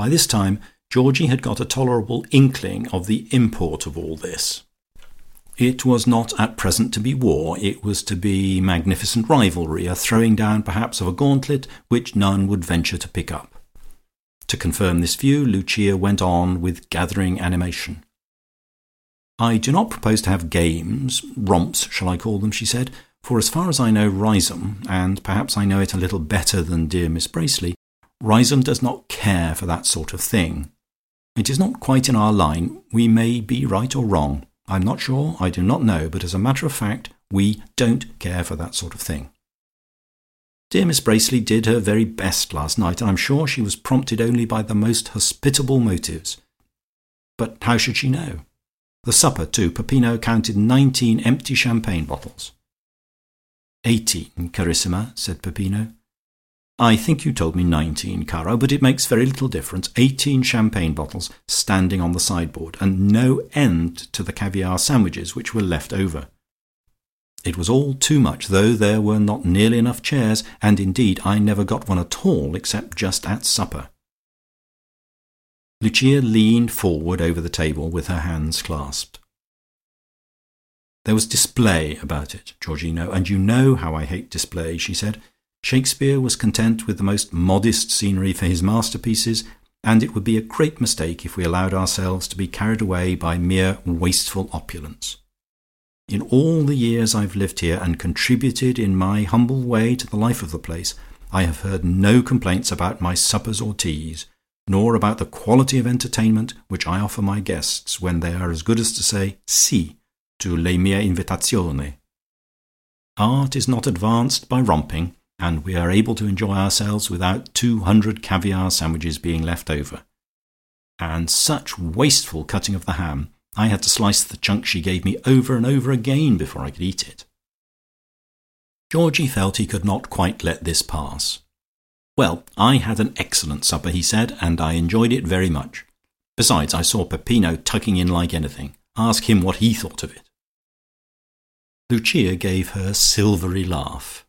By this time Georgie had got a tolerable inkling of the import of all this. It was not at present to be war, it was to be magnificent rivalry, a throwing down perhaps of a gauntlet which none would venture to pick up. To confirm this view, Lucia went on with gathering animation. "I do not propose to have games romps shall I call them?" she said, "for as far as I know Riseholme, and perhaps I know it a little better than dear Miss Bracely, Riseholme does not care for that sort of thing. It is not quite in our line. We may be right or wrong. I am not sure, I do not know, but as a matter of fact we don't care for that sort of thing. Dear Miss Bracely did her very best last night, and I am sure she was prompted only by the most hospitable motives. But how should she know? The supper, too. Peppino counted nineteen empty champagne bottles. "Eighteen, carissima," said Peppino. I think you told me nineteen, caro, but it makes very little difference. Eighteen champagne bottles standing on the sideboard, and no end to the caviare sandwiches which were left over. It was all too much, though there were not nearly enough chairs, and indeed I never got one at all except just at supper. Lucia leaned forward over the table with her hands clasped. There was display about it, Georgino, and you know how I hate display, she said. Shakespeare was content with the most modest scenery for his masterpieces, and it would be a great mistake if we allowed ourselves to be carried away by mere wasteful opulence. In all the years I have lived here, and contributed in my humble way to the life of the place, I have heard no complaints about my suppers or teas, nor about the quality of entertainment which I offer my guests when they are as good as to say Si to le mie invitazioni. Art is not advanced by romping, and we are able to enjoy ourselves without two hundred caviare sandwiches being left over. And such wasteful cutting of the ham! I had to slice the chunk she gave me over and over again before I could eat it. Georgie felt he could not quite let this pass. "Well, I had an excellent supper," he said, "and I enjoyed it very much. Besides, I saw Peppino tucking in like anything. Ask him what he thought of it." Lucia gave her silvery laugh.